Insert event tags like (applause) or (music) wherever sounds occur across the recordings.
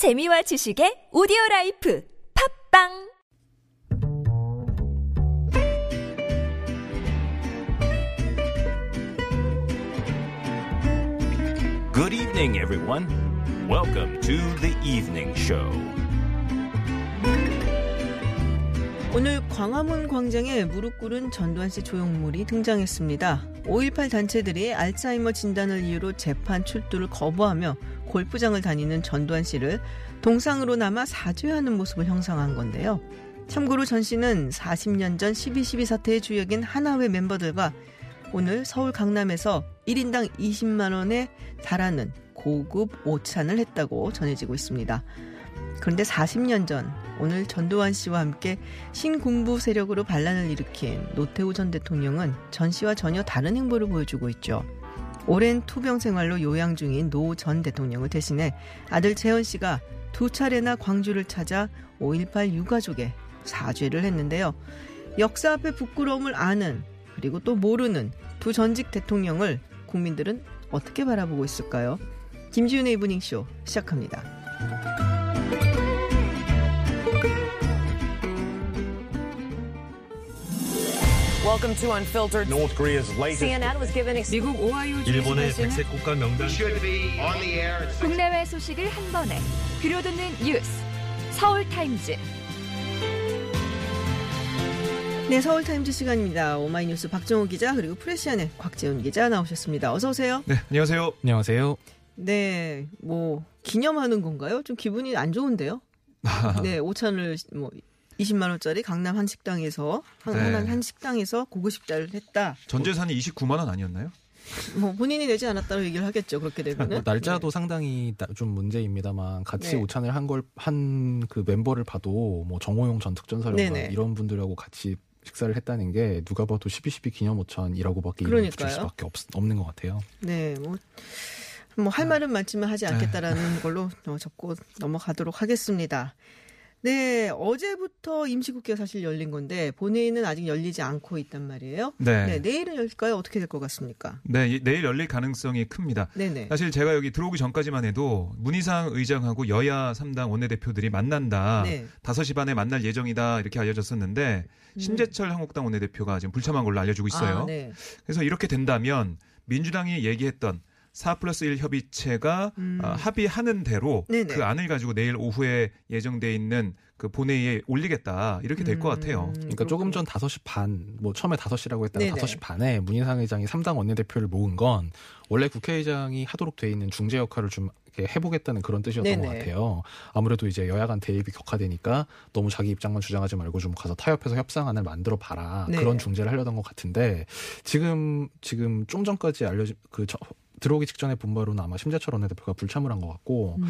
재미와 지식의 오디오 라이프 팟빵 Good evening, everyone. Welcome to the evening show. 오늘 광화문 광장에 무릎 꿇은 전두환 씨 조형물이 등장했습니다. 5.18 단체들이 알츠하이머 진단을 이유로 재판 출두를 거부하며 골프장을 다니는 전두환 씨를 동상으로 남아 사죄하는 모습을 형성한 건데요. 참고로 전 씨는 40년 전 12.12 사태의 주역인 하나회 멤버들과 오늘 서울 강남에서 1인당 20만 원에 달하는 고급 오찬을 했다고 전해지고 있습니다. 그런데 40년 전 오늘 전두환 씨와 함께 신군부 세력으로 반란을 일으킨 노태우 전 대통령은 전 씨와 전혀 다른 행보를 보여주고 있죠. 오랜 투병 생활로 요양 중인 노 전 대통령을 대신해 아들 재헌 씨가 두 차례나 광주를 찾아 5.18 유가족에 사죄를 했는데요. 역사 앞에 부끄러움을 아는 그리고 또 모르는 두 전직 대통령을 국민들은 어떻게 바라보고 있을까요? 김지윤의 이브닝쇼 시작합니다. Welcome to Unfiltered. North Korea's latest CNN was given 미국 오하이오 일본의 주에서 백색 국가 명단 국내외 소식을 한 번에 들려듣는 뉴스 서울 타임즈 네, 서울 타임즈 시간입니다. 오마이뉴스 박정호 기자 그리고 프레시안의 곽재훈 기자 나오셨습니다. 어서 오세요. 네, 안녕하세요. 안녕하세요. 네, 뭐 기념하는 건가요? 좀 기분이 안 좋은데요. (laughs) 네, 오찬을 뭐 20만 원짜리 강남 한 식당에서 한, 네. 한, 한 식당에서 고급 식사를 했다. 전 재산이 29만 원 아니었나요? 뭐 본인이 내지 않았다고 얘기를 하겠죠. 그렇게 되면은 뭐 날짜도 상당히 나- 좀 문제입니다만 같이 네. 오찬을 한 걸 한 그 멤버를 봐도 뭐 정호용 전 특전사령관 네네. 이런 분들하고 같이 식사를 했다는 게 누가 봐도 12.12 기념 오찬이라고밖에 이름을 붙일 그러니까요. 수밖에 없, 없는 것 같아요. 네, 뭐. 뭐할 말은 많지만 하지 않겠다라는 걸로 어, 접고 넘어가도록 하겠습니다. 네, 어제부터 임시국회가 사실 열린 건데 본회의는 아직 열리지 않고 있단 말이에요. 네. 네, 내일은 열릴까요? 어떻게 될 것 같습니까? 네, 이- 내일 열릴 가능성이 큽니다. 네네. 사실 제가 여기 들어오기 전까지만 해도 문희상 의장하고 여야 3당 원내대표들이 만난다. 네. 5시 반에 만날 예정이다. 이렇게 알려졌었는데 신재철 한국당 원내대표가 지금 불참한 걸로 알려지고 있어요. 아, 네. 그래서 이렇게 된다면 민주당이 얘기했던 4 플러스 1 협의체가 음. 어, 합의하는 대로 네네. 그 안을 가지고 내일 오후에 예정돼 있는 그 본회의에 올리겠다. 이렇게 될것 같아요. 그러니까 조금 전 5시 반, 뭐 처음에 5시라고 했다가 네네. 5시 반에 문희상 의장이 3당 원내대표를 모은 건 원래 국회의장이 하도록 돼 있는 중재 역할을 좀 이렇게 해보겠다는 그런 뜻이었던 네네. 것 같아요. 아무래도 이제 여야 간 대립이 격화되니까 너무 자기 입장만 주장하지 말고 좀 가서 타협해서 협상안을 만들어 봐라 네. 그런 중재를 하려던 것 같은데 지금 지금 좀 전까지 알려진 그 저- 들어오기 직전에 본 바로는 아마 심재철 원내대표가 불참을 한 것 같고 음.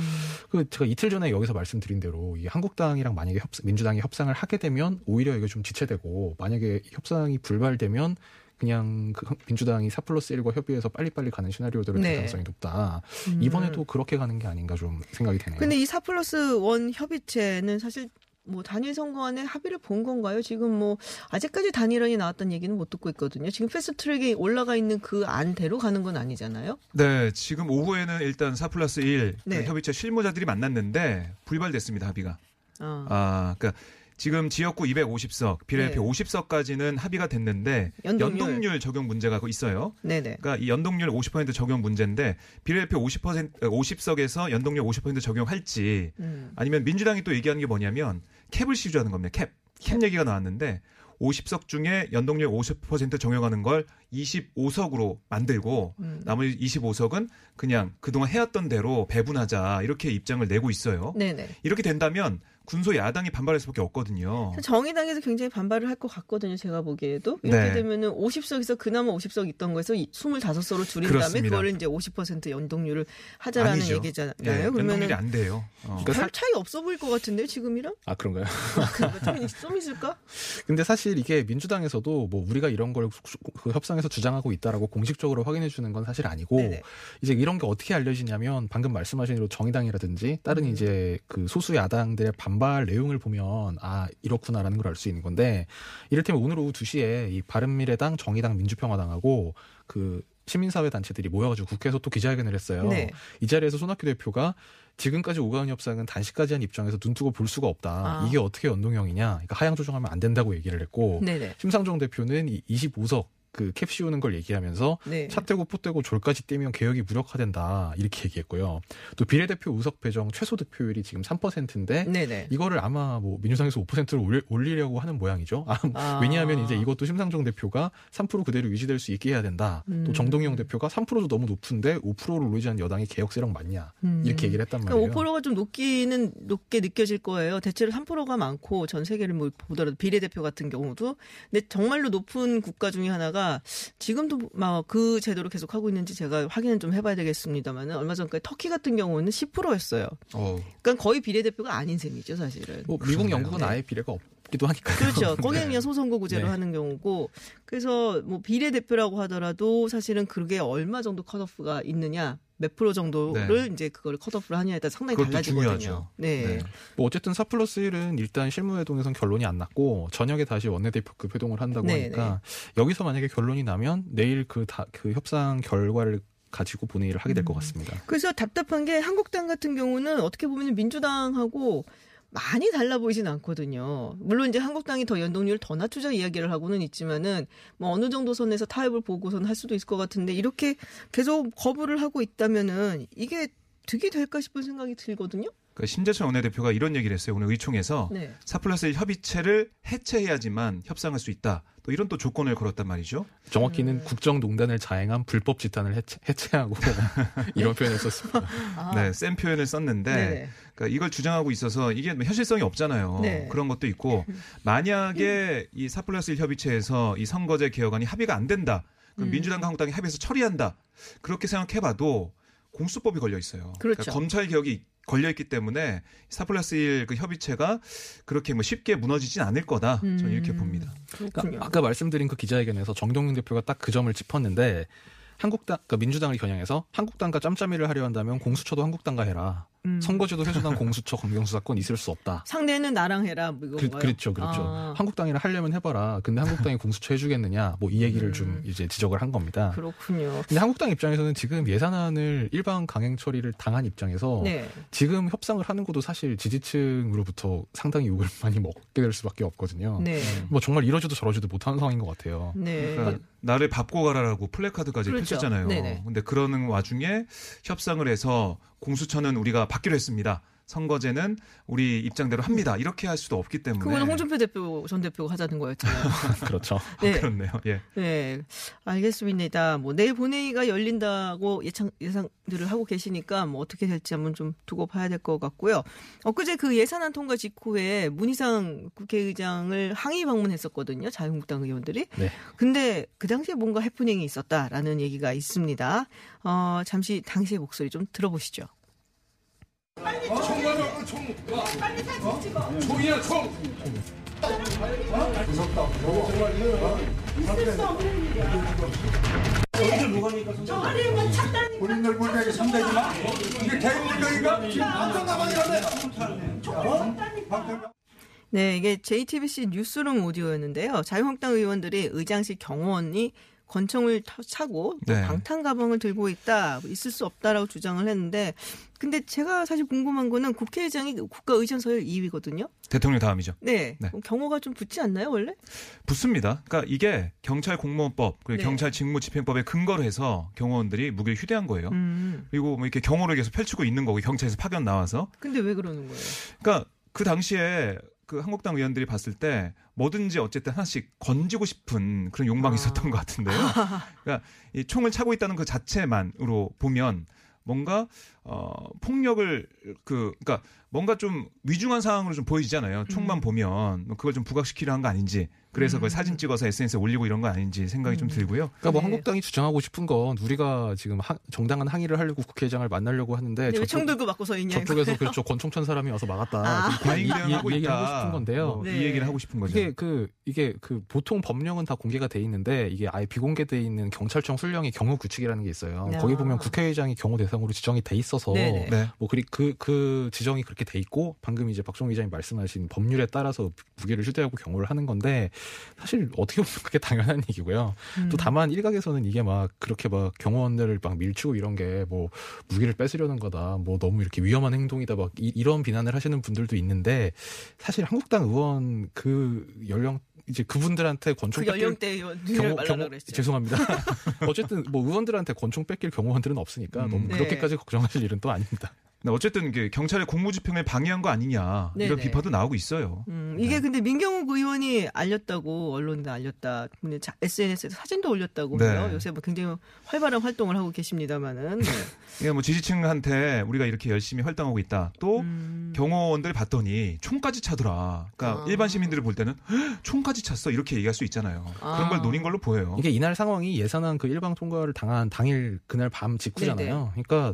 그 제가 이틀 전에 여기서 말씀드린 대로 이 한국당이랑 만약에 협, 민주당이 협상을 하게 되면 오히려 이게 좀 지체되고 만약에 협상이 불발되면 그냥 그 민주당이 4 플러스 1과 협의해서 빨리빨리 가는 시나리오들을 네. 될 가능성이 높다. 음. 이번에도 그렇게 가는 게 아닌가 좀 생각이 되네요. 근데 이4 플러스 1 협의체는 사실 뭐 단일 선거안에 합의를 본 건가요? 지금 뭐 아직까지 단일안이 나왔다는 얘기는 못 듣고 있거든요. 지금 패스트트랙에 올라가 있는 그 안대로 가는 건 아니잖아요. 네, 지금 오후에는 일단 4 플러스 1 네. 협의체 실무자들이 만났는데 불발됐습니다, 합의가. 아, 아, 그러니까 지금 지역구 250석, 비례대표 네. 50석까지는 합의가 됐는데 연동률. 연동률, 적용 문제가 있어요. 네네. 그러니까 이 연동률 50% 적용 문제인데 비례대표 50% 50석에서 연동률 50% 적용할지 음. 아니면 민주당이 또 얘기하는 게 뭐냐면 캡을 시주하는 겁니다. 캡. 캡 얘기가 나왔는데 50석 중에 연동률 50% 적용하는 걸 25석으로 만들고 음. 나머지 25석은 그냥 그동안 해왔던 대로 배분하자 이렇게 입장을 내고 있어요. 네네. 이렇게 된다면 군소 야당이 반발할 수밖에 없거든요. 정의당에서 굉장히 반발을 할 것 같거든요. 제가 보기에도 이렇게 네. 되면은 50석에서 그나마 50석 있던 거에서 25석으로 줄인 다음에 그렇습니다. 그거를 이제 50% 연동률을 하자라는 아니죠. 얘기잖아요. 예, 연동률이 그러면은 안 돼요. 어. 그러니까 별 차이 없어 보일 것 같은데요, 지금이랑? 아 그런가요? 좀, 있- 좀 있을까? (laughs) 근데 사실 이게 민주당에서도 뭐 우리가 이런 걸그 협상에 서 주장하고 있다라고 공식적으로 확인해 주는 건 사실 아니고 네네. 이제 이런 게 어떻게 알려지냐면 방금 말씀하신 대로 정의당이라든지 다른 음. 이제 그 소수 야당들의 반발 내용을 보면 아 이렇구나라는 걸 알 수 있는 건데 이를테면 오늘 오후 2시에 이 바른미래당, 정의당, 민주평화당하고 그 시민사회 단체들이 모여가지고 국회에서 또 기자회견을 했어요. 네. 이 자리에서 손학규 대표가 지금까지 오가은 협상은 단식까지 한 입장에서 눈 뜨고 볼 수가 없다. 아. 이게 어떻게 연동형이냐? 그러니까 하향 조정하면 안 된다고 얘기를 했고 네네. 심상정 대표는 이 25석 그 캡 씌우는 걸 얘기하면서 네. 차 떼고 포 떼고 졸까지 떼면 개혁이 무력화된다 이렇게 얘기했고요. 또 비례대표 우석 배정 최소 득표율이 지금 3%인데 네네. 이거를 아마 뭐 민주당에서 5%를 올리, 올리려고 하는 모양이죠. 아, 아. 왜냐하면 이제 이것도 심상정 대표가 3% 그대로 유지될 수 있게 해야 된다. 음. 또 정동영 대표가 3%도 너무 높은데 5%를 올리지 않은 여당이 개혁 세력 맞냐 음. 이렇게 얘기를 했단 그러니까 말이에요. 5%가 좀 높기는 높게 느껴질 거예요. 대체로 3%가 많고 전 세계를 뭐 보더라도 비례대표 같은 경우도 근데 정말로 높은 국가 중에 하나가 지금도 막 그 제도를 계속 하고 있는지 제가 확인은 좀 해봐야 되겠습니다만은 얼마 전까지 터키 같은 경우는 10%였어요. 어, 그러니까 거의 비례대표가 아닌 셈이죠, 사실은. 뭐 미국, 그러네요. 영국은 네. 아예 비례가 없 기도 하니까. 그렇죠. 거기는 그냥 소선거구제로 네. 하는 경우고 그래서 뭐 비례대표라고 하더라도 사실은 그게 얼마 정도 컷오프가 있느냐 몇 프로 정도를 네. 이제 그걸 컷오프를 하냐에 따라 상당히 달라지거든요. 중요하죠. 네. 네. 뭐 어쨌든 4 플러스 1은 일단 실무회동에선 결론이 안 났고 저녁에 다시 원내대표급 회동을 한다고 네, 하니까 여기서 만약에 결론이 나면 내일 그, 다, 그 협상 결과를 가지고 본회의를 하게 될것 음. 같습니다. 그래서 답답한 게 한국당 같은 경우는 어떻게 보면 민주당하고 많이 달라 보이진 않거든요. 물론 이제 한국당이 더 연동률을 더 낮추자 이야기를 하고는 있지만은 뭐 어느 정도 선에서 타협을 보고선 할 수도 있을 것 같은데 이렇게 계속 거부를 하고 있다면은 이게 득이 될까 싶은 생각이 들거든요. 그 심재철 원내대표가 이런 얘기를 했어요. 오늘 의총에서 네. 4 플러스 1 협의체를 해체해야지만 협상할 수 있다. 또 이런 또 조건을 걸었단 말이죠. 정확히는 음. 국정농단을 자행한 불법 집단을 해체, 하고 (laughs) 이런 표현을 썼습니다. 아. 네, 센 표현을 썼는데 네네. 그러니까 이걸 주장하고 있어서 이게 뭐 현실성이 없잖아요. 네. 그런 것도 있고 (laughs) 만약에 이4 플러스 1 협의체에서 이 선거제 개혁안이 합의가 안 된다. 그럼 음. 민주당과 한국당이 합의해서 처리한다. 그렇게 생각해봐도 공수법이 걸려 있어요. 그렇죠. 그러니까 검찰 개혁이 걸려 있기 때문에 4 플러스 1 그 협의체가 그렇게 뭐 쉽게 무너지진 않을 거다. 저는 이렇게 음. 봅니다. 그러니까. 아까 말씀드린 그 기자회견에서 정동영 대표가 딱 그 점을 짚었는데 한국당, 그러니까 민주당을 겨냥해서 한국당과 짬짬이를 하려 한다면 공수처도 한국당과 해라. 음. 선거제도 해소당 공수처 검경수사권 있을 수 없다. 상대는 나랑 해라 뭐 그, 이건가요? 그렇죠, 그렇죠. 아, 한국당이랑 하려면 해봐라. 근데 한국당이 (laughs) 공수처 해주겠느냐? 뭐 이 얘기를 음. 좀 이제 지적을 한 겁니다. 그렇군요. 근데 한국당 입장에서는 지금 예산안을 일반 강행 처리를 당한 입장에서 네. 지금 협상을 하는 것도 사실 지지층으로부터 상당히 욕을 (laughs) 많이 먹게 될 수밖에 없거든요. 네. 뭐 정말 이러지도 저러지도 못하는 상황인 것 같아요. 네. 그러니까 나를 밟고 가라라고 플래카드까지 그렇죠. 펼쳤잖아요. 네네. 근데 그러는 와중에 협상을 해서 공수처는 우리가 받기로 했습니다. 선거제는 우리 입장대로 합니다. 이렇게 할 수도 없기 때문에 그거는 홍준표 대표 전 대표가 하자는 거였잖아요. (laughs) 그렇죠. 네. 그렇네요. 예. 네, 알겠습니다. 뭐 내일 본회의가 열린다고 예상 예상들을 하고 계시니까 뭐 어떻게 될지 한번 좀 두고 봐야 될 것 같고요. 엊그제 그 예산안 통과 직후에 문희상 국회의장을 항의 방문했었거든요. 자유한국당 의원들이. 네. 근데 그 당시에 뭔가 해프닝이 있었다라는 얘기가 있습니다. 어, 잠시 당시의 목소리 좀 들어보시죠. 본인들 물량이 상대지 마. 이게 개인 물량인가? 지금 완전 가만히 가네. 어? 네, 이게 JTBC 뉴스룸 오디오였는데요. 자유한국당 의원들이 의장실 경호원이 권총을 타- 차고 또 네. 방탄 가방을 들고 있다, 뭐 있을 수 없다라고 주장을 했는데, 근데 제가 사실 궁금한 거는 국회의장이 국가 의전 서열 2위거든요. 대통령 다음이죠. 네, 네. 경호가 좀 붙지 않나요, 원래? 붙습니다. 그러니까 이게 경찰 공무원법 그리고 네. 경찰 직무집행법에 근거를 해서 경호원들이 무기를 휴대한 거예요. 음. 그리고 뭐 이렇게 경호를 계속 펼치고 있는 거고 경찰에서 파견 나와서 근데 왜 그러는 거예요? 그러니까 그 당시에 그 한국당 의원들이 봤을 때 뭐든지 어쨌든 하나씩 건지고 싶은 그런 욕망이 아. 있었던 것 같은데요. (laughs) 그러니까 이 총을 차고 있다는 그 자체만으로 보면 뭔가 어 폭력을 그 그러니까 뭔가 좀 위중한 상황으로 좀 보이잖아요. 총만 음. 보면 뭐 그걸 좀 부각시키려 한 거 아닌지. 그래서 음. 그걸 사진 찍어서 SNS에 올리고 이런 거 아닌지 생각이 좀 음. 들고요. 그러니까 뭐 네. 한국당이 주장하고 싶은 건 우리가 지금 하- 정당한 항의를 하려고 국회의장을 만나려고 하는데 왜 저쪽, 총 들고 맞고 서 있냐? 저쪽에서 (laughs) 그렇죠 권총 찬 사람이 와서 막았다. 아. 지금 이, 이, 과잉 대응하고 이 얘기를. 하고 싶은 건데요. 뭐 네. 이 얘기를 하고 싶은 거죠. 이게 그 이게 그 보통 법령은 다 공개가 돼 있는데 이게 아예 비공개돼 있는 경찰청 훈령의 경우 규칙이라는 게 있어요. 야. 거기 보면 국회의장이 경우 대상으로 지정이 돼 있어서 있어서. 네. 뭐 그리 그, 그 지정이 그렇게 돼 있고 방금 이제 박종 기자님 말씀하신 법률에 따라서 무기를 휴대하고 경호를 하는 건데 사실 어떻게 보면 그게 당연한 얘기고요. 음. 또 다만 일각에서는 이게 막 그렇게 막 경호원들을 막 밀치고 이런 게 뭐 무기를 뺏으려는 거다. 뭐 너무 이렇게 위험한 행동이다. 막 이, 런 비난을 하시는 분들도 있는데 사실 한국당 의원 그 연령 이제 그분들한테 권총 그 뺏길 연령대 경호, 경호. 죄송합니다. (laughs) 어쨌든 뭐 의원들한테 권총 뺏길 경호원들은 없으니까 음. 너무 네. 그렇게까지 걱정하실 일은 또 아닙니다. 근데 어쨌든 이게 경찰의 공무집행을 방해한 거 아니냐 이런 네네. 비판도 나오고 있어요. 음, 이게 근데 민경욱 의원이 알렸다고 언론에 알렸다. 근데 SNS에서 사진도 올렸다고 네. 해요. 요새 뭐 굉장히 활발한 활동을 하고 계십니다만은. 네. (laughs) 이게 뭐 지지층한테 우리가 이렇게 열심히 활동하고 있다. 또 음. 경호원들 봤더니 총까지 차더라. 그러니까 아. 일반 시민들을 볼 때는 "헉, 총까지 찼어 이렇게 얘기할 수 있잖아요. 아. 그런 걸 노린 걸로 보여요. 이게 이날 상황이 예산안 그 일방 통과를 당한 당일 그날 밤 직후잖아요. 그러니까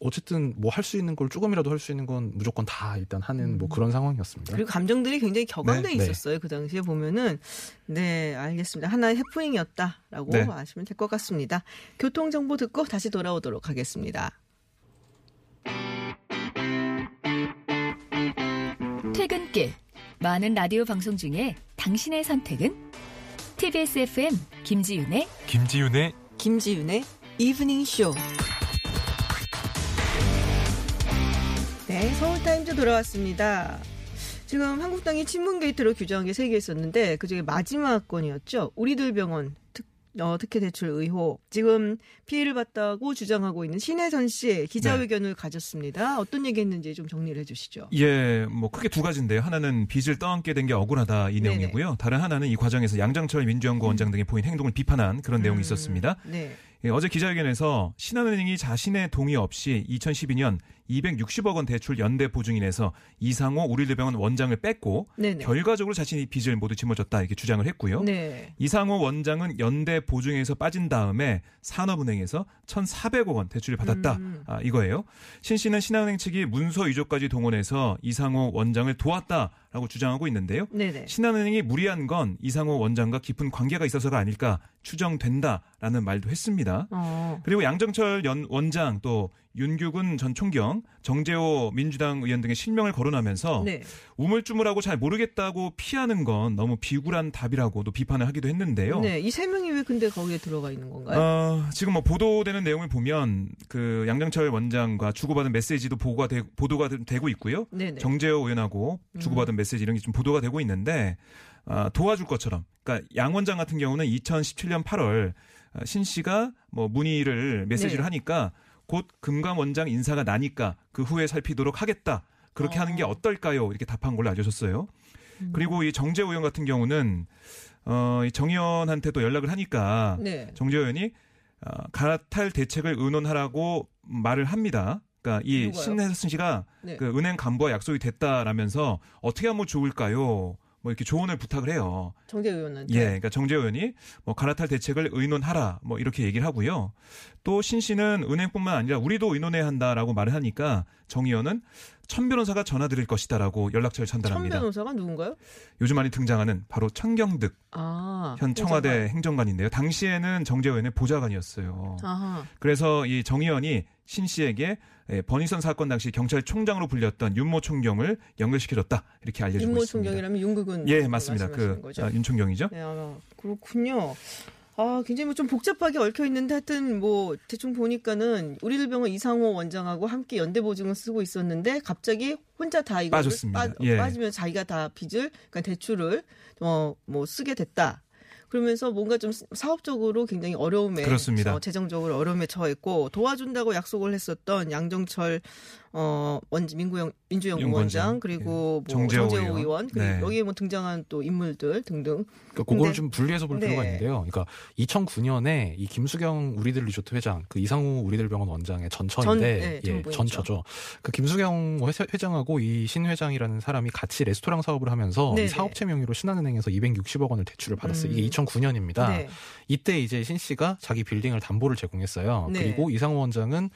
어쨌든 뭐 할 수 있는 걸 조금이라도 할 수 있는 건 무조건 다 일단 하는 뭐 그런 상황이었습니다. 그리고 감정들이 굉장히 격앙돼 네, 네. 있었어요. 그 당시에 보면은 네 알겠습니다. 하나의 해프닝이었다라고 네. 아시면 될 것 같습니다. 교통 정보 듣고 다시 돌아오도록 하겠습니다. 퇴근길 많은 라디오 방송 중에 당신의 선택은 TBS FM 김지윤의 김지윤의 김지윤의 이브닝 쇼. 네, 서울타임즈 돌아왔습니다. 지금 한국당이 친문 게이트로 규정한 게 세 개 있었는데 그중에 마지막 건이었죠. 우리들 병원 특, 어, 특혜 대출 의혹. 지금 피해를 봤다고 주장하고 있는 신혜선 씨 기자회견을 가졌습니다. 어떤 얘기했는지 좀 정리를 해주시죠. 예, 뭐 크게 두 가지인데요. 하나는 빚을 떠안게 된 게 억울하다 이 네네. 내용이고요. 다른 하나는 이 과정에서 양정철 민주연구 원장 등이 보인 행동을 비판한 그런 내용이 음, 있었습니다. 네. 예, 어제 기자회견에서 신한은행이 자신의 동의 없이 2012년 260억 원 대출 연대 보증인에서 이상호 우리들병원 원장을 뺐고 네네. 결과적으로 자신이 빚을 모두 짊어졌다 이렇게 주장을 했고요. 네. 이상호 원장은 연대 보증에서 빠진 다음에 산업은행에서 1,400억 원 대출을 받았다. 음. 아, 이거예요. 신 씨는 신한은행 측이 문서 위조까지 동원해서 이상호 원장을 도왔다 라고 주장하고 있는데요. 네네. 신한은행이 무리한 건 이상호 원장과 깊은 관계가 있어서가 아닐까 추정된다라는 말도 했습니다. 어. 그리고 양정철 연 원장 또 윤규근 전 총경, 정재호 민주당 의원 등의 실명을 거론하면서 네. 우물쭈물하고 잘 모르겠다고 피하는 건 너무 비굴한 답이라고도 비판을 하기도 했는데요. 네. 이 세 명이 왜 근데 거기에 들어가 있는 건가요? 어, 지금 뭐 보도되는 내용을 보면 그 양정철 원장과 주고받은 메시지도 보고가 되, 보도가 되- 되고 있고요. 네네. 음. 정재호 의원하고 주고받은 메시지 이런 게 좀 보도가 되고 있는데 아, 도와줄 것처럼. 그러니까 양 원장 같은 경우는 2017년 8월 아, 신 씨가 뭐 문의를 메시지를 네. 하니까 곧 금감 원장 인사가 나니까 그 후에 살피도록 하겠다. 그렇게 어. 하는 게 어떨까요? 이렇게 답한 걸로 알려졌어요. 음. 그리고 이 정재호 의원 같은 경우는 어, 이 정 의원한테도 연락을 하니까 네. 정재호 의원이 어, 갈아탈 대책을 의논하라고 말을 합니다. 그러니까 이 누가요? 신혜선 씨가 네. 그 은행 간부와 약속이 됐다라면서 어떻게 하면 좋을까요? 뭐 이렇게 조언을 부탁을 해요. 정재 의원한테. 예, 그러니까 정재호 의원이 뭐 갈아탈 대책을 의논하라 뭐 이렇게 얘기를 하고요. 또 신 씨는 은행뿐만 아니라 우리도 의논해야 한다라고 말을 하니까 정 의원은 천 변호사가 전화 드릴 것이다라고 연락처를 천 전달합니다. 변호사가 누군가요? 요즘 많이 등장하는 바로 천경득 아. 현 청와대 행정관. 행정관인데요. 당시에는 정재호 의원의 보좌관이었어요. 아하. 그래서 이 정 의원이 신 씨에게 예, 번희선 사건 당시 경찰총장으로 불렸던 윤모 총경을 연결시켜줬다 이렇게 알려지고 윤모 있습니다. 총경이라면 윤국은 예, 맞습니다. 그? 아, 윤 총경이죠. 네, 아, 그렇군요. 아, 굉장히 뭐 좀 복잡하게 얽혀 있는데 하여튼 뭐 대충 보니까는 우리들 병원 이상호 원장하고 함께 연대 보증을 쓰고 있었는데 갑자기 혼자 다 이거 빠졌습니다. 예. 빠지면 자기가 다 빚을 그러니까 대출을 어 뭐 쓰게 됐다. 그러면서 뭔가 좀 사업적으로 굉장히 어려움에 그렇습니다. 어, 재정적으로 어려움에 처했고 도와준다고 약속을 했었던 양정철 어 원지 민구영 민주연구원장 연구원장, 그리고 예. 뭐 정재호 의원. 의원 그리고 네. 여기에 뭐 등장한 또 인물들 등등 그러니까 근데- 좀 분리해서 볼 필요가 네. 있는데요. 그러니까 2009년에 이 김수경 우리들 리조트 회장, 그 이상우 우리들 병원 원장의 전처인데, 전- 네, 예. 전처죠. 그 김수경 회- 회장하고 이 신 회장이라는 사람이 같이 레스토랑 사업을 하면서 네네. 이 사업체 명의로 신한은행에서 260억 원을 대출을 받았어요. 음. 이게 2009년입니다. 네. 이때 이제 신 씨가 자기 빌딩을 담보를 제공했어요. 네. 그리고 이상우 원장은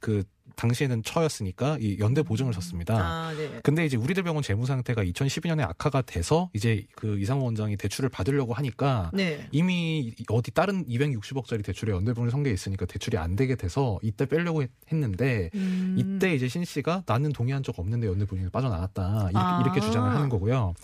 그 당시에는 처였으니까 이 연대 보증을 섰습니다. 아, 네. 근데 이제 우리들 병원 재무 상태가 2012년에 악화가 돼서 이제 그 이상호 원장이 대출을 받으려고 하니까 네. 이미 어디 다른 260억짜리 대출에 연대분을 선게 있으니까 대출이 안 되게 돼서 이때 빼려고 했- 했는데 음. 이때 이제 신 씨가 나는 동의한 적 없는데 연대분이 빠져나왔다 이렇게, 아. 이렇게 주장을 하는 거고요.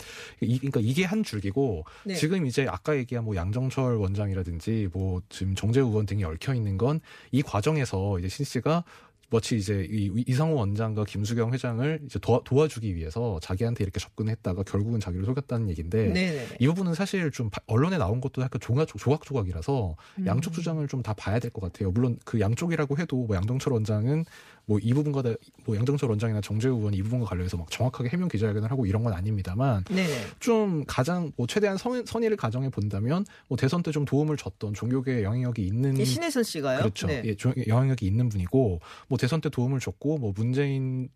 이, 그러니까 이게 한 줄기고 네. 지금 이제 아까 얘기한 뭐 양정철 원장이라든지 뭐 지금 정재우 의원 등이 얽혀 있는 건 이 과정에서 이제 신 씨가 마치 이제 이 이상호 원장과 김수경 회장을 이제 도와, 도와주기 위해서 자기한테 이렇게 접근했다가 결국은 자기를 속였다는 얘기인데 네네. 이 부분은 사실 좀 바- 언론에 나온 것도 약간 조각, 조각조각이라서 음. 양쪽 주장을 좀 다 봐야 될 것 같아요. 물론 그 양쪽이라고 해도 뭐 양정철 원장은 뭐 이 부분과 다- 뭐 양정철 원장이나 정재우 의원 이 부분과 관련해서 막 정확하게 해명 기자회견을 하고 이런 건 아닙니다만 네네. 좀 가장 뭐 최대한 선, 선의를 가정해 본다면 뭐 대선 때 좀 도움을 줬던 종교계 영향력이 있는 이 신혜선 씨가요? 그렇죠. 네. 예, 조- 영향력이 있는 분이고 뭐 대선 때 도움을 줬고 뭐 문재인 다-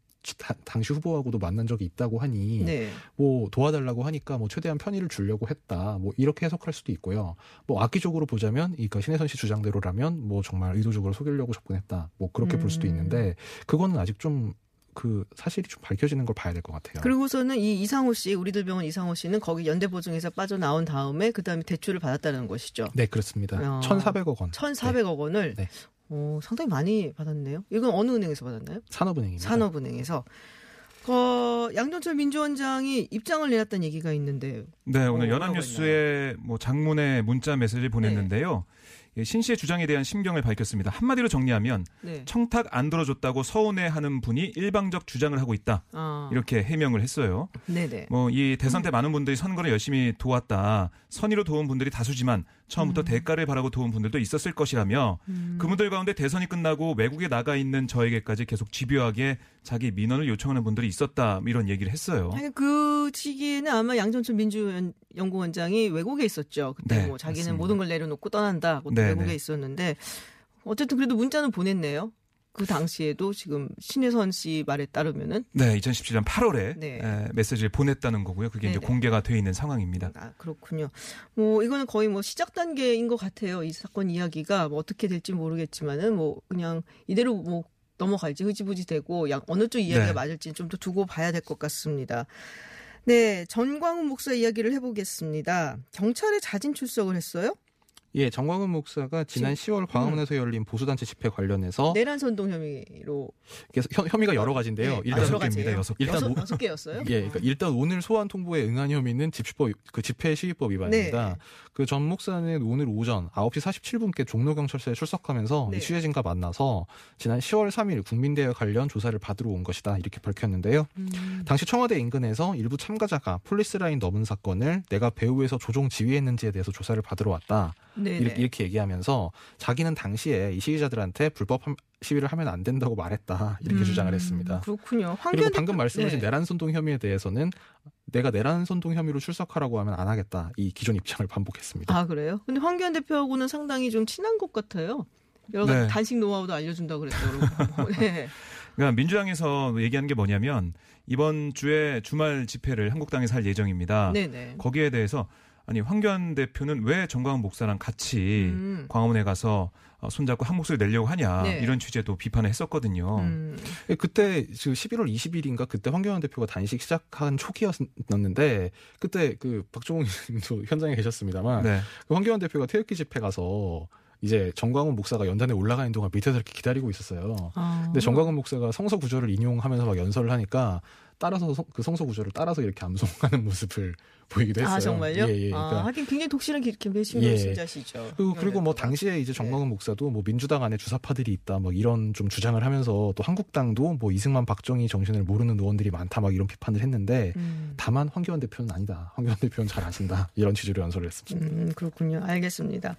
당시 후보하고도 만난 적이 있다고 하니 네. 뭐 도와달라고 하니까 뭐 최대한 편의를 주려고 했다. 뭐 이렇게 해석할 수도 있고요. 뭐 악기적으로 보자면 이그 신혜선 씨 주장대로라면 뭐 정말 의도적으로 속이려고 접근했다. 뭐 그렇게 볼 수도 음. 있는데 그거는 아직 좀그 사실이 좀 밝혀지는 걸 봐야 될 것 같아요. 그리고서는 이 이상호 씨, 우리들 병원 이상호 씨는 거기 연대 보증에서 빠져나온 다음에 그 다음에 대출을 받았다는 것이죠. 네 그렇습니다. 야. 1,400억 원. 1,400억 원을 네. 어, 상당히 많이 받았네요. 이건 어느 은행에서 받았나요? 산업은행입니다. 산업은행에서. 어, 양정철 민주원장이 입장을 내놨다는 얘기가 있는데 네, 오늘 어, 연합뉴스에 뭐 장문의 문자 메시지를 보냈는데요. 예, 신 씨의 주장에 대한 심경을 밝혔습니다. 한마디로 정리하면 네. 청탁 안 들어줬다고 서운해하는 분이 일방적 주장을 하고 있다. 아, 이렇게 해명을 했어요. 네네. 뭐 이 대선 때 많은 분들이 선거를 열심히 도왔다. 선의로 도운 분들이 다수지만 처음부터 대가를 바라고 도운 분들도 있었을 것이라며 그분들 가운데 대선이 끝나고 외국에 나가 있는 저에게까지 계속 집요하게 자기 민원을 요청하는 분들이 있었다. 뭐 이런 얘기를 했어요. 하여간 그 시기에는 아마 양정철 민주연구원장이 외국에 있었죠. 그때 네, 뭐 자기는 맞습니다. 모든 걸 내려놓고 떠난다. 네, 외국에 네. 있었는데 어쨌든 그래도 문자는 보냈네요. 그 당시에도 지금 신혜선 씨 말에 따르면은 네, 2017년 8월에 네. 메시지를 보냈다는 거고요. 그게 이제 네네. 공개가 돼 있는 상황입니다. 아 그렇군요. 뭐 이거는 거의 뭐 시작 단계인 것 같아요. 이 사건 이야기가 뭐 어떻게 될지 모르겠지만은 뭐 그냥 이대로 뭐 넘어갈지 흐지부지 되고 양 어느 쪽 이야기가 네. 맞을지 좀 더 두고 봐야 될 것 같습니다. 네, 전광훈 목사 이야기를 해보겠습니다. 경찰에 자진 출석을 했어요? 예, 정광훈 목사가 지난 10월 광화문에서 열린 보수단체 집회 관련해서 내란 선동 혐의로 그래서 혐- 혐의가 여러 가지인데요. 네, 일단 여섯 개입니다. 여섯 개. 일단 여섯, 오- 여섯 개였어요? 예, 그러니까 일단 오늘 소환 통보에 응한 혐의는 집시법 그 집회 시위법 위반입니다. 네. 그전 목사는 오늘 오전 9시 47분께 종로 경찰서에 출석하면서 네. 이 취재진과 만나서 지난 10월 3일 국민대회 관련 조사를 받으러 온 것이다 이렇게 밝혔는데요. 음. 당시 청와대 인근에서 일부 참가자가 폴리스 라인 넘은 사건을 내가 배후에서 조종 지휘했는지에 대해서 조사를 받으러 왔다. 네 네. 이렇게, 이렇게 얘기하면서 자기는 당시에 이 시위자들한테 불법 함- 시위를 하면 안 된다고 말했다. 이렇게 음, 주장을 했습니다. 그렇군요. 그리고 방금 말씀하신 네. 내란 선동 혐의에 대해서는 내가 내란 선동 혐의로 출석하라고 하면 안 하겠다. 이 기존 입장을 반복했습니다. 아 그래요? 근데 황교안 대표하고는 상당히 좀 친한 것 같아요. 여러 가지 네. 단식 노하우도 알려준다고 그랬더라고. (laughs) 네. 그러니까 민주당에서 얘기하는 게 뭐냐면 이번 주에 주말 집회를 한국당에서 할 예정입니다. 네네. 거기에 대해서 아니 황교안 대표는 왜 정광훈 목사랑 같이 음. 광화문에 가서 어, 손잡고 한 목소리 내려고 하냐 네. 이런 취재도 비판을 했었거든요. 음. 예, 그때 지금 11월 20일인가 그때 황교안 대표가 단식 시작한 초기였는데 그때 그 박종훈 님도 (laughs) 현장에 계셨습니다만 네. 그 황교안 대표가 태극기 집회 가서 이제 정광훈 목사가 연단에 올라가는 동안 밑에서 이렇게 기다리고 있었어요. 아. 근데 정광훈 목사가 성서 구절을 인용하면서 막 연설을 하니까 따라서 성- 그 성서 구절을 따라서 이렇게 암송하는 (laughs) 모습을 보이기도 했어요. 아 정말요? 예, 예. 아, 그러니까 하긴 굉장히 독실한 기- 김배신교 예. 신자시죠. 그리고, 그리고 뭐 네. 당시에 이제 정광훈 목사도 뭐 민주당 안에 주사파들이 있다 막 이런 좀 주장을 하면서 또 한국당도 뭐 이승만 박정희 정신을 모르는 의원들이 많다 막 이런 비판을 했는데 음. 다만 황교안 대표는 아니다. 황교안 대표는 잘 아신다. 이런 취지로 연설을 했습니다. 음, 그렇군요. 알겠습니다.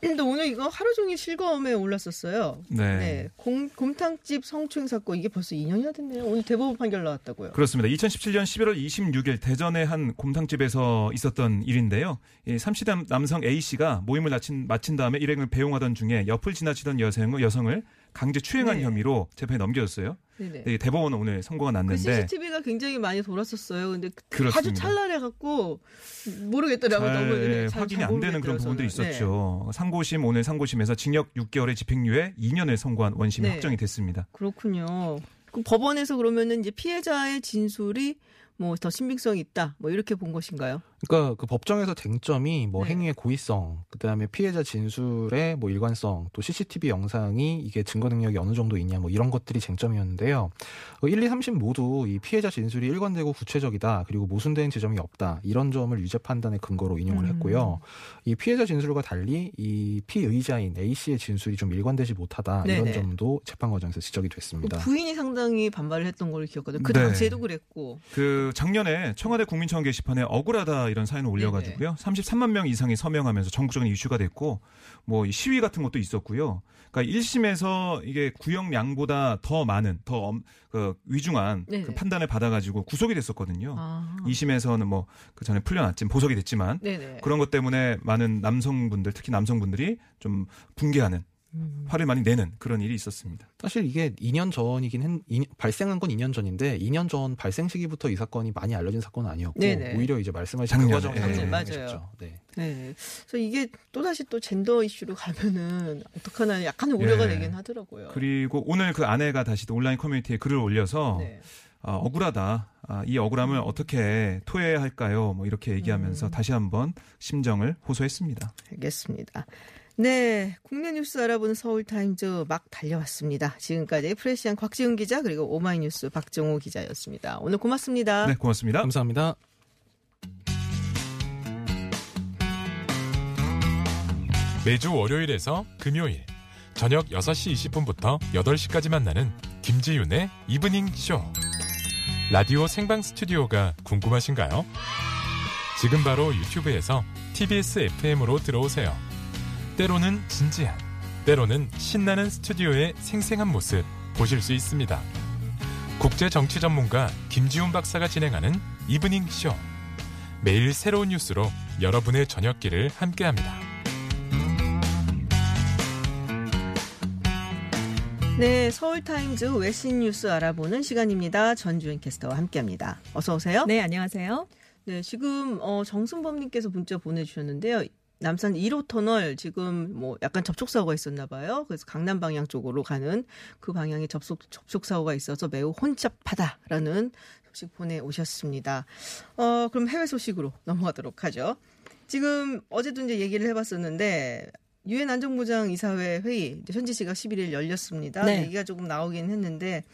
근데 오늘 이거 하루 종일 실검에 올랐었어요. 네. 공, 곰탕집 성추행 사건 이게 벌써 2년이나 됐네요. 오늘 대법원 판결 나왔다고요. 그렇습니다. 2017년 11월 26일 대전의 한 곰탕집에서 있었던 일인데요. 이 30대 남성 A 씨가 모임을 마친, 마친 다음에 일행을 배웅하던 중에 옆을 지나치던 여성, 여성을 강제 추행한 네. 혐의로 재판에 넘겨졌어요. 네, 대법원은 오늘 선고가 그 났는데 CCTV가 굉장히 많이 돌았었어요. 근데 아주 그렇습니다. 찰나해 갖고 모르겠더라고요. 잘 너무 네, 잘- 확인이 잘안 되는 그런 모르겠더라고요, 부분들이 저는. 있었죠. 상고심 오늘 상고심에서 징역 6개월의 집행유예 2년을 선고한 원심이 네. 확정이 됐습니다. 네, 그렇군요. 그 법원에서 그러면은 이제 피해자의 진술이 뭐 더 신빙성이 있다. 뭐 이렇게 본 것인가요? 그러니까 그 법정에서 쟁점이 뭐 네. 행위의 고의성, 그다음에 피해자 진술의 뭐 일관성, 또 CCTV 영상이 이게 증거 능력이 어느 정도 있냐 뭐 이런 것들이 쟁점이었는데요. 어, 1, 2, 3심 모두 이 피해자 진술이 일관되고 구체적이다. 그리고 모순되는 지점이 없다. 이런 점을 유죄 판단의 근거로 인용을 음. 했고요. 이 피해자 진술과 달리 이 피의자인 A 씨의 진술이 좀 일관되지 못하다. 이런 네네. 점도 재판 과정에서 지적이 됐습니다. 그 부인이 상당히 반발을 했던 걸로 기억하거든요. 그 네. 당시에도 그랬고. 그 작년에 청와대 국민청원 게시판에 억울하다 이런 사연을 올려가지고요. 33만 명 이상이 서명하면서 전국적인 이슈가 됐고 뭐이 시위 같은 것도 있었고요. 그러니까 1심에서 이게 구형량보다 더 많은 더 엄- 그 위중한 네네. 그 판단을 받아가지고 구속이 됐었거든요. 아. 2심에서는 뭐 그 전에 풀려났지만 보석이 됐지만 네네. 그런 것 때문에 많은 남성분들 특히 남성분들이 좀 붕괴하는 음. 화를 많이 내는 그런 일이 있었습니다. 사실 이게 2년 전이긴 했, 이- 발생한 건 2년 전인데 2년 전 발생 시기부터 이 사건이 많이 알려진 사건은 아니었고 네네. 오히려 이제 말씀하신 작년에, 그 과정에서 예. 작년, 맞아요. 네. 네. 그래서 이게 또 다시 또 젠더 이슈로 가면은 어떡하나 약간 우려가 예. 되긴 하더라고요. 그리고 오늘 그 아내가 다시 또 온라인 커뮤니티에 글을 올려서 네. 아, 억울하다. 아, 이 억울함을 어떻게 토해야 할까요? 뭐 이렇게 얘기하면서 음. 다시 한번 심정을 호소했습니다. 알겠습니다. 네, 국내 뉴스 알아보는 서울타임즈 막 달려왔습니다. 지금까지 프레시안 곽재훈 기자 그리고 오마이뉴스 박정호 기자였습니다. 오늘 고맙습니다. 네, 고맙습니다. 감사합니다. 매주 월요일에서 금요일 저녁 6시 20분부터 8시까지 만나는 김지윤의 이브닝 쇼. 라디오 생방 스튜디오가 궁금하신가요? 지금 바로 유튜브에서 TBS FM으로 들어오세요. 때로는 진지한, 때로는 신나는 스튜디오의 생생한 모습 보실 수 있습니다. 국제 정치 전문가 김지윤 박사가 진행하는 이브닝 쇼. 매일 새로운 뉴스로 여러분의 저녁길을 함께합니다. 네, 서울타임즈 외신 뉴스 알아보는 시간입니다. 전주현 캐스터와 함께합니다. 어서 오세요. 네, 안녕하세요. 네, 지금 어, 정승범님께서 문자 보내주셨는데요. 남산 1호 터널 지금 뭐 약간 접촉 사고가 있었나 봐요. 그래서 강남 방향 쪽으로 가는 그 방향에 접촉 접촉 사고가 있어서 매우 혼잡하다라는 소식 보내 오셨습니다. 어, 그럼 해외 소식으로 (laughs) 넘어가도록 하죠. 지금 어제도 이제 얘기를 해봤었는데 유엔 안전보장 이사회 회의 현지 시각 11일 열렸습니다. 네. 얘기가 조금 나오긴 했는데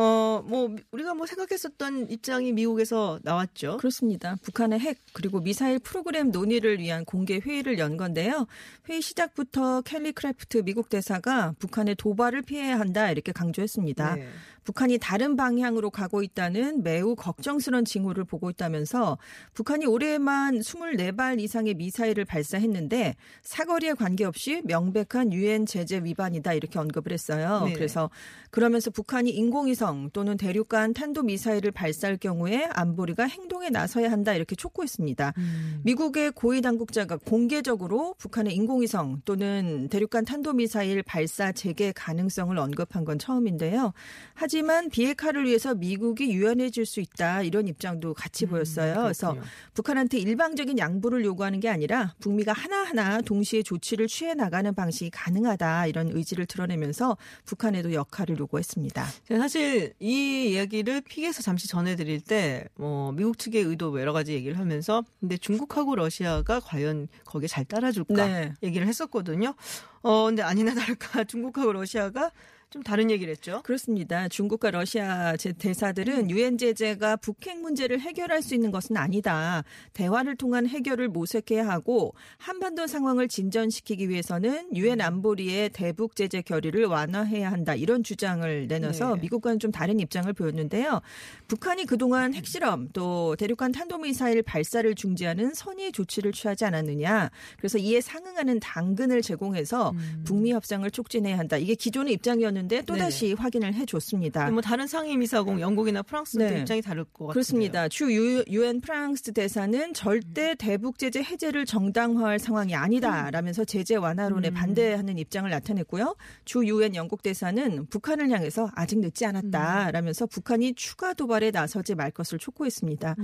어, 뭐 우리가 뭐 생각했었던 입장이 미국에서 나왔죠. 그렇습니다. 북한의 핵 그리고 미사일 프로그램 논의를 위한 공개 회의를 연 건데요. 회의 시작부터 켈리 크래프트 미국 대사가 북한의 도발을 피해야 한다 이렇게 강조했습니다. 네. 북한이 다른 방향으로 가고 있다는 매우 걱정스러운 징후를 보고 있다면서 북한이 올해만 24발 이상의 미사일을 발사했는데 사거리에 관계없이 명백한 유엔 제재 위반이다 이렇게 언급을 했어요. 네네. 그래서 그러면서 북한이 인공위성 또는 대륙간 탄도 미사일을 발사할 경우에 안보리가 행동에 나서야 한다 이렇게 촉구했습니다. 음. 미국의 고위 당국자가 공개적으로 북한의 인공위성 또는 대륙간 탄도 미사일 발사 재개 가능성을 언급한 건 처음인데요. 하지 만 비핵화를 위해서 미국이 유연해질 수 있다 이런 입장도 같이 보였어요. 그래서 음, 그렇군요. 북한한테 일방적인 양보를 요구하는 게 아니라 북미가 하나하나 동시에 조치를 취해 나가는 방식이 가능하다 이런 의지를 드러내면서 북한에도 역할을 요구했습니다. 제가 사실 이 이야기를 픽에서 잠시 전해드릴 때, 뭐, 미국 측의 의도 뭐 여러 가지 얘기를 하면서, 근데 중국하고 러시아가 과연 거기에 잘 따라줄까? 네. 얘기를 했었거든요. 어, 근데 아니나 다를까 (laughs) 중국하고 러시아가 좀 다른 얘기를 했죠. 그렇습니다. 중국과 러시아 제 대사들은 유엔 제재가 북핵 문제를 해결할 수 있는 것은 아니다. 대화를 통한 해결을 모색해야 하고 한반도 상황을 진전시키기 위해서는 유엔 안보리의 대북 제재 결의를 완화해야 한다. 이런 주장을 내놔서 네. 미국과는 좀 다른 입장을 보였는데요. 북한이 그동안 핵실험 또 대륙간 탄도미사일 발사를 중지하는 선의의 조치를 취하지 않았느냐. 그래서 이에 상응하는 당근을 제공해서 북미 협상을 촉진해야 한다. 이게 기존의 입장이었는데 있었는데 또 다시 확인을 해줬습니다. 뭐 다른 상임 이사국 영국이나 프랑스도 네. 입장이 다를 것 같아요. 그렇습니다. 주 유- 유엔 프랑스 대사는 절대 대북 제재 해제를 정당화할 상황이 아니다라면서 제재 완화론에 반대하는 입장을 나타냈고요. 주 유엔 영국 대사는 북한을 향해서 아직 늦지 않았다라면서 북한이 추가 도발에 나서지 말 것을 촉구했습니다.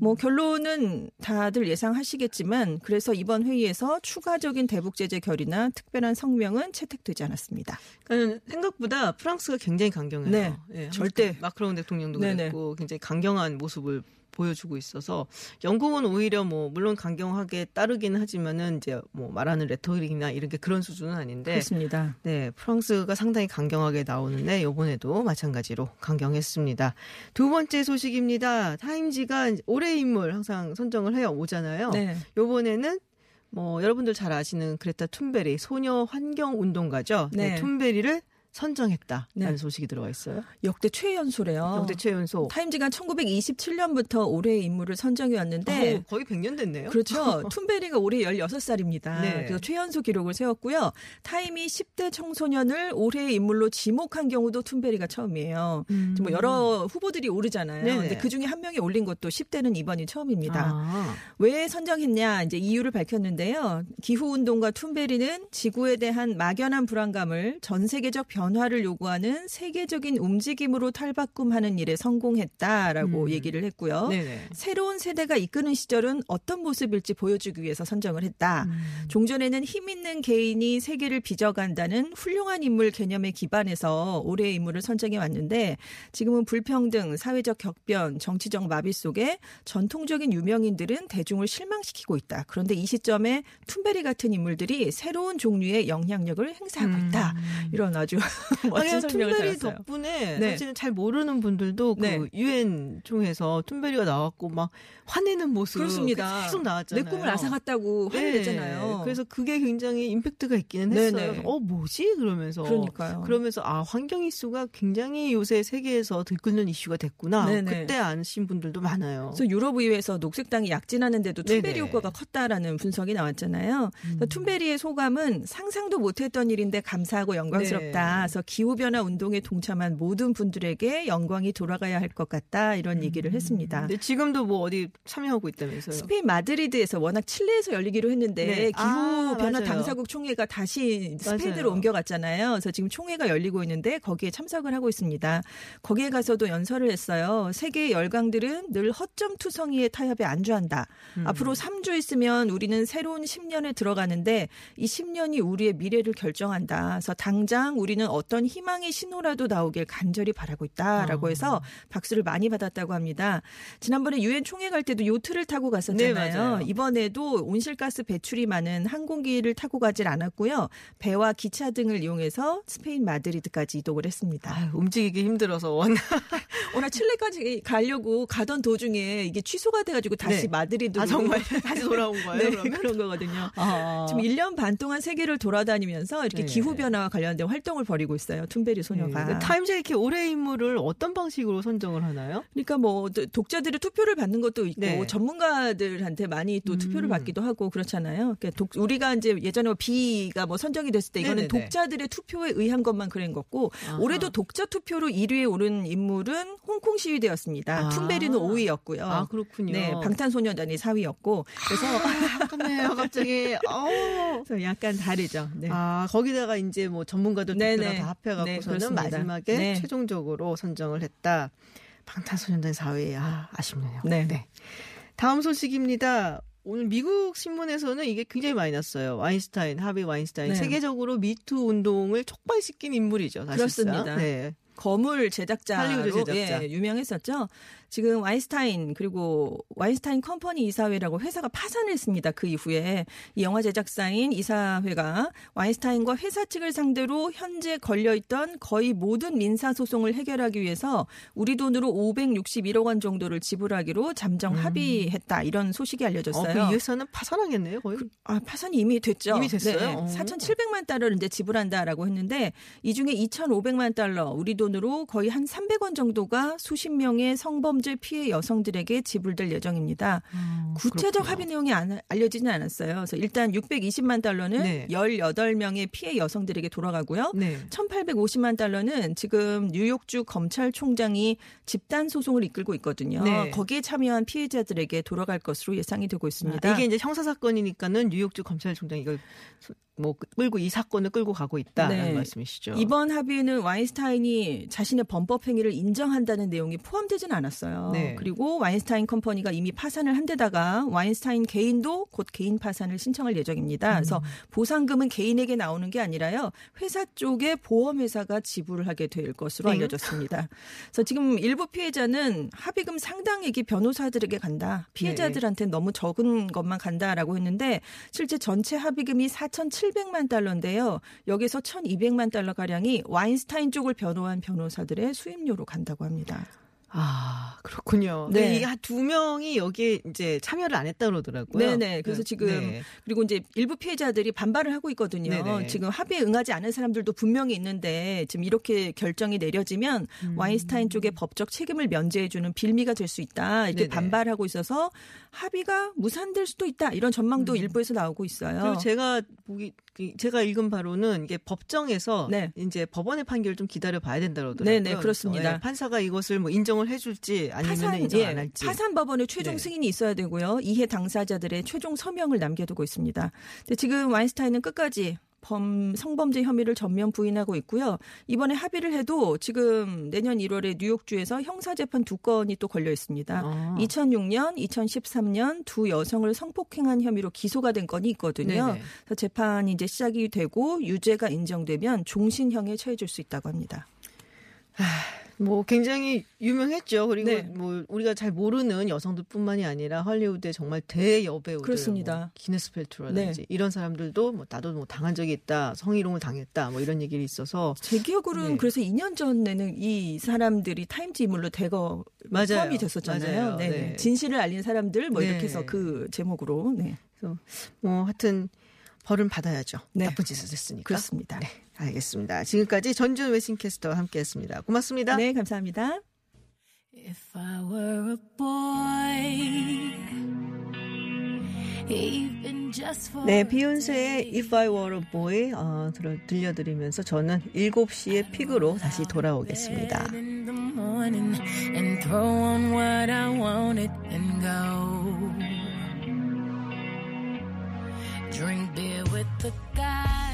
뭐 결론은 다들 예상하시겠지만 그래서 이번 회의에서 추가적인 대북 제재 결의나 특별한 성명은 채택되지 않았습니다. 그러니까 생각 보다 프랑스가 굉장히 강경해요. 네. 예, 절대. 마크롱 대통령도 네네. 그랬고 굉장히 강경한 모습을 보여주고 있어서 영국은 오히려 뭐 물론 강경하게 따르기는 하지만은 이제 뭐 말하는 레토릭이나 이런 게 그런 수준은 아닌데 그렇습니다. 네, 프랑스가 상당히 강경하게 나오는데 이번에도 마찬가지로 강경했습니다. 두 번째 소식입니다. 타임지가 올해 인물 항상 선정을 해요 오잖아요. 네. 요번에는 뭐 여러분들 잘 아시는 그레타 툰베리 소녀 환경 운동가죠. 네. 네. 툰베리를 선정했다라는 네. 소식이 들어와 있어요. 역대 최연소래요. 역대 최연소. 타임지가 1927년부터 올해의 인물을 선정해 왔는데 어우, 거의 100년 됐네요. 그렇죠. (laughs) 툰베리가 올해 16살입니다. 네. 그래서 최연소 기록을 세웠고요. 타임이 10대 청소년을 올해의 인물로 지목한 경우도 툰베리가 처음이에요. 지금 뭐 여러 후보들이 오르잖아요. 음. 네네. 근데 그 중에 한 명이 올린 것도 10대는 이번이 처음입니다. 아, 왜 선정했냐 이제 이유를 밝혔는데요. 기후 운동가 툰베리는 지구에 대한 막연한 불안감을 전 세계적 변 화를 요구하는 세계적인 움직임으로 탈바꿈하는 일에 성공했다라고 음. 얘기를 했고요. 네네. 새로운 세대가 이끄는 시절은 어떤 모습일지 보여주기 위해서 선정을 했다. 음. 종전에는 힘 있는 개인이 세계를 빚어간다는 훌륭한 인물 개념에 기반해서 올해의 인물을 선정해 왔는데 지금은 불평등, 사회적 격변, 정치적 마비 속에 전통적인 유명인들은 대중을 실망시키고 있다. 그런데 이 시점에 툰베리 같은 인물들이 새로운 종류의 영향력을 행사하고 있다. 이런 아주 (laughs) 멋진 하긴 설명을 툰베리. 덕분에 네. 사실은 잘 모르는 분들도 네. 그 유엔 총회에서 툰베리가 나왔고 막 화내는 모습 그렇습니다. 계속 나왔잖아요. 내 꿈을 앗아갔다고 화를 내잖아요. 그래서 그게 굉장히 임팩트가 있기는. 했어요. 어 뭐지 그러면서 그러니까요. 그러면서 아 환경 이슈가 굉장히 요새 세계에서 들끓는 이슈가 됐구나. 네네. 그때 아신 분들도 많아요. 그래서 유럽 의회에서 녹색당이 약진하는데도 툰베리 네네. 음. 효과가 컸다라는 분석이 나왔잖아요. 그래서 툰베리의 소감은 상상도 못했던 일인데 감사하고 영광스럽다. 네. 그래서 기후 변화 운동에 동참한 모든 분들에게 영광이 돌아가야 할 것 같다 이런 음. 얘기를 했습니다. 근데 지금도 뭐 어디 참여하고 있다면서요? 스페인 마드리드에서 워낙 칠레에서 열리기로 했는데 네. 기후 아, 변화 맞아요. 당사국 총회가 다시 스페인으로 맞아요. 옮겨갔잖아요. 그래서 지금 총회가 열리고 있는데 거기에 참석을 하고 있습니다. 거기에 가서도 연설을 했어요. 세계의 열강들은 늘 허점 투성이의 타협에 안주한다. 음. 앞으로 3주 있으면 우리는 새로운 10년에 들어가는데 이 10년이 우리의 미래를 결정한다. 그래서 당장 우리는 어떤 희망의 신호라도 나오길 간절히 바라고 있다라고 아. 해서 박수를 많이 받았다고 합니다. 지난번에 유엔 총회 갈 때도 요트를 타고 갔었잖아요. 네. 이번에도 온실가스 배출이 많은 항공기를 타고 가질 않았고요. 배와 기차 등을 이용해서 스페인 마드리드까지 이동을 했습니다. 아유, 움직이기 힘들어서 원 (laughs) 오늘 칠레까지 가려고 가던 도중에 이게 취소가 돼가지고 다시 네. 마드리드로 아 정말 (laughs) 다시 돌아온 거예요? 네? 그런 거거든요. 아. 지금 1년 반 동안 세계를 돌아다니면서 이렇게 네. 기후 변화와 관련된 활동을 벌 이고 있어요. 툰베리 소녀가. 네. 타임즈가 이렇게 올해 인물을 어떤 방식으로 선정을 하나요? 그러니까 뭐 독자들의 투표를 받는 것도 있고 네. 전문가들한테 많이 또 투표를 음. 받기도 하고 그렇잖아요. 그러니까 독- 우리가 이제 예전에 뭐 비가 뭐 선정이 됐을 때 이거는 네네네. 독자들의 투표에 의한 것만 그런 거고 아하. 올해도 독자 투표로 1위에 오른 인물은 홍콩 시위대였습니다. 아. 툰베리는 5위였고요. 아 그렇군요. 네, 방탄소년단이 4위였고 그래서 아깝네요, 갑자기. (laughs) 그래서 약간 다르죠. 네. 아 거기다가 이제 뭐 전문가들 네네. 투표랑 다 네, 합해갖고서는 그렇습니다. 마지막에 네. 최종적으로 선정을 했다. 방탄소년단 4위. 아 아쉽네요. 네. 다음 소식입니다. 오늘 미국 신문에서는 이게 굉장히 많이 났어요. 와인스타인, 하비 와인스타인. 네. 세계적으로 미투 운동을 촉발시킨 인물이죠. 사실상. 그렇습니다. 네. 거물 제작자로 제작자. 예, 유명했었죠. 지금 와인스타인 그리고 와인스타인 컴퍼니 이사회라고 회사가 파산을 했습니다. 그 이후에 이 영화 제작사인 이사회가 와인스타인과 회사 측을 상대로 현재 걸려 있던 거의 모든 민사 소송을 해결하기 위해서 우리 돈으로 561억 원 정도를 지불하기로 잠정 합의했다. 이런 소식이 어, 알려졌어요. 그 회사는 파산하겠네요, 거의. 아, 파산이 이미 됐죠. 이미 됐어요? 네, 어. 4,700만 달러를 이제 지불한다라고 했는데 이 중에 2,500만 달러 우리 돈으로 거의 한 300원 정도가 수십 명의 성범 죄 피해 여성들에게 지불될 예정입니다. 음. 구체적 그렇구나. 합의 내용이 안, 알려지진 않았어요. 그래서 일단 620만 달러는 네. 18명의 피해 여성들에게 돌아가고요. 네. 1850만 달러는 지금 뉴욕주 검찰총장이 집단 소송을 이끌고 있거든요. 네. 거기에 참여한 피해자들에게 돌아갈 것으로 예상이 되고 있습니다. 아, 이게 이제 형사 사건이니까는 뉴욕주 검찰총장이 이걸 뭐 끌고 이 사건을 끌고 가고 있다라는 네. 말씀이시죠. 이번 합의는 와인스타인이 자신의 범법 행위를 인정한다는 내용이 포함되진 않았어요. 네. 그리고 와인스타인 컴퍼니가 이미 파산을 한 데다가 와인스타인 개인도 곧 개인 파산을 신청할 예정입니다. 그래서 보상금은 개인에게 나오는 게 아니라요. 회사 쪽에 보험회사가 지불을 하게 될 것으로 네. 알려졌습니다. 그래서 지금 일부 피해자는 합의금 상당액이 변호사들에게 간다. 피해자들한테 너무 적은 것만 간다라고 했는데 실제 전체 합의금이 4,700만 달러인데요. 여기서 1,200만 달러 가량이 와인스타인 쪽을 변호한 변호사들의 수임료로 간다고 합니다. 아 그렇군요. 네. 네. 이두 명이 여기에 이제 참여를 안 했다 그러더라고요. 네네. 그래서 지금 네. 그리고 이제 일부 피해자들이 반발을 하고 있거든요. 네네. 지금 합의에 응하지 않은 사람들도 분명히 있는데 지금 이렇게 결정이 내려지면 음. 와인스타인 쪽에 법적 책임을 면제해주는 빌미가 될 수 있다 이렇게 네네. 반발하고 있어서 합의가 무산될 수도 있다 이런 전망도 일부에서 나오고 있어요. 음. 제가 보기 그 제가 읽은 바로는 이게 법정에서 네. 이제 법원의 판결을 좀 기다려 봐야 된다 그러더라고요. 네 네, 그렇습니다. 그래서, 예, 판사가 이것을 뭐 인정을 해 줄지 아니면 파산, 인정 예, 안 할지. 파산 법원의 최종 네. 승인이 있어야 되고요. 이해 당사자들의 최종 서명을 남겨두고 있습니다. 지금 와인스타인은 끝까지 범 성범죄 혐의를 전면 부인하고 있고요. 이번에 합의를 해도 지금 내년 1월에 뉴욕주에서 형사 재판 두 건이 또 걸려 있습니다. 아. 2006년, 2013년 두 여성을 성폭행한 혐의로 기소가 된 건이 있거든요. 네네. 그래서 재판이 이제 시작이 되고 유죄가 인정되면 종신형에 처해질 수 있다고 합니다. 뭐 굉장히 유명했죠. 그리고 네. 뭐 우리가 잘 모르는 여성들뿐만이 아니라 헐리우드의 정말 대여배우들, 그렇습니다. 뭐 기네스 펠트로라든지 네. 이런 사람들도 뭐 나도 뭐 당한 적이 있다, 성희롱을 당했다, 뭐 이런 얘기를 있어서 제 기억으로는 네. 그래서 2년 전에는 이 사람들이 타임즈 인물로 대거 맞아요. 포함이 됐었잖아요. 네. 네. 진실을 알린 사람들 뭐 이렇게 네. 해서 그 제목으로 네. 그래서 뭐 하여튼 벌은 받아야죠. 네. 나쁜 짓을 했으니까. 그렇습니다. 네, 알겠습니다. 지금까지 전준 웨싱캐스터와 함께했습니다. 고맙습니다. 네, 감사합니다. If I were a boy, even just for 네, 비욘세의 If I Were a Boy 어, 들어, 들려드리면서 저는 7시에 픽으로 다시 돌아오겠습니다. Drink beer with the guys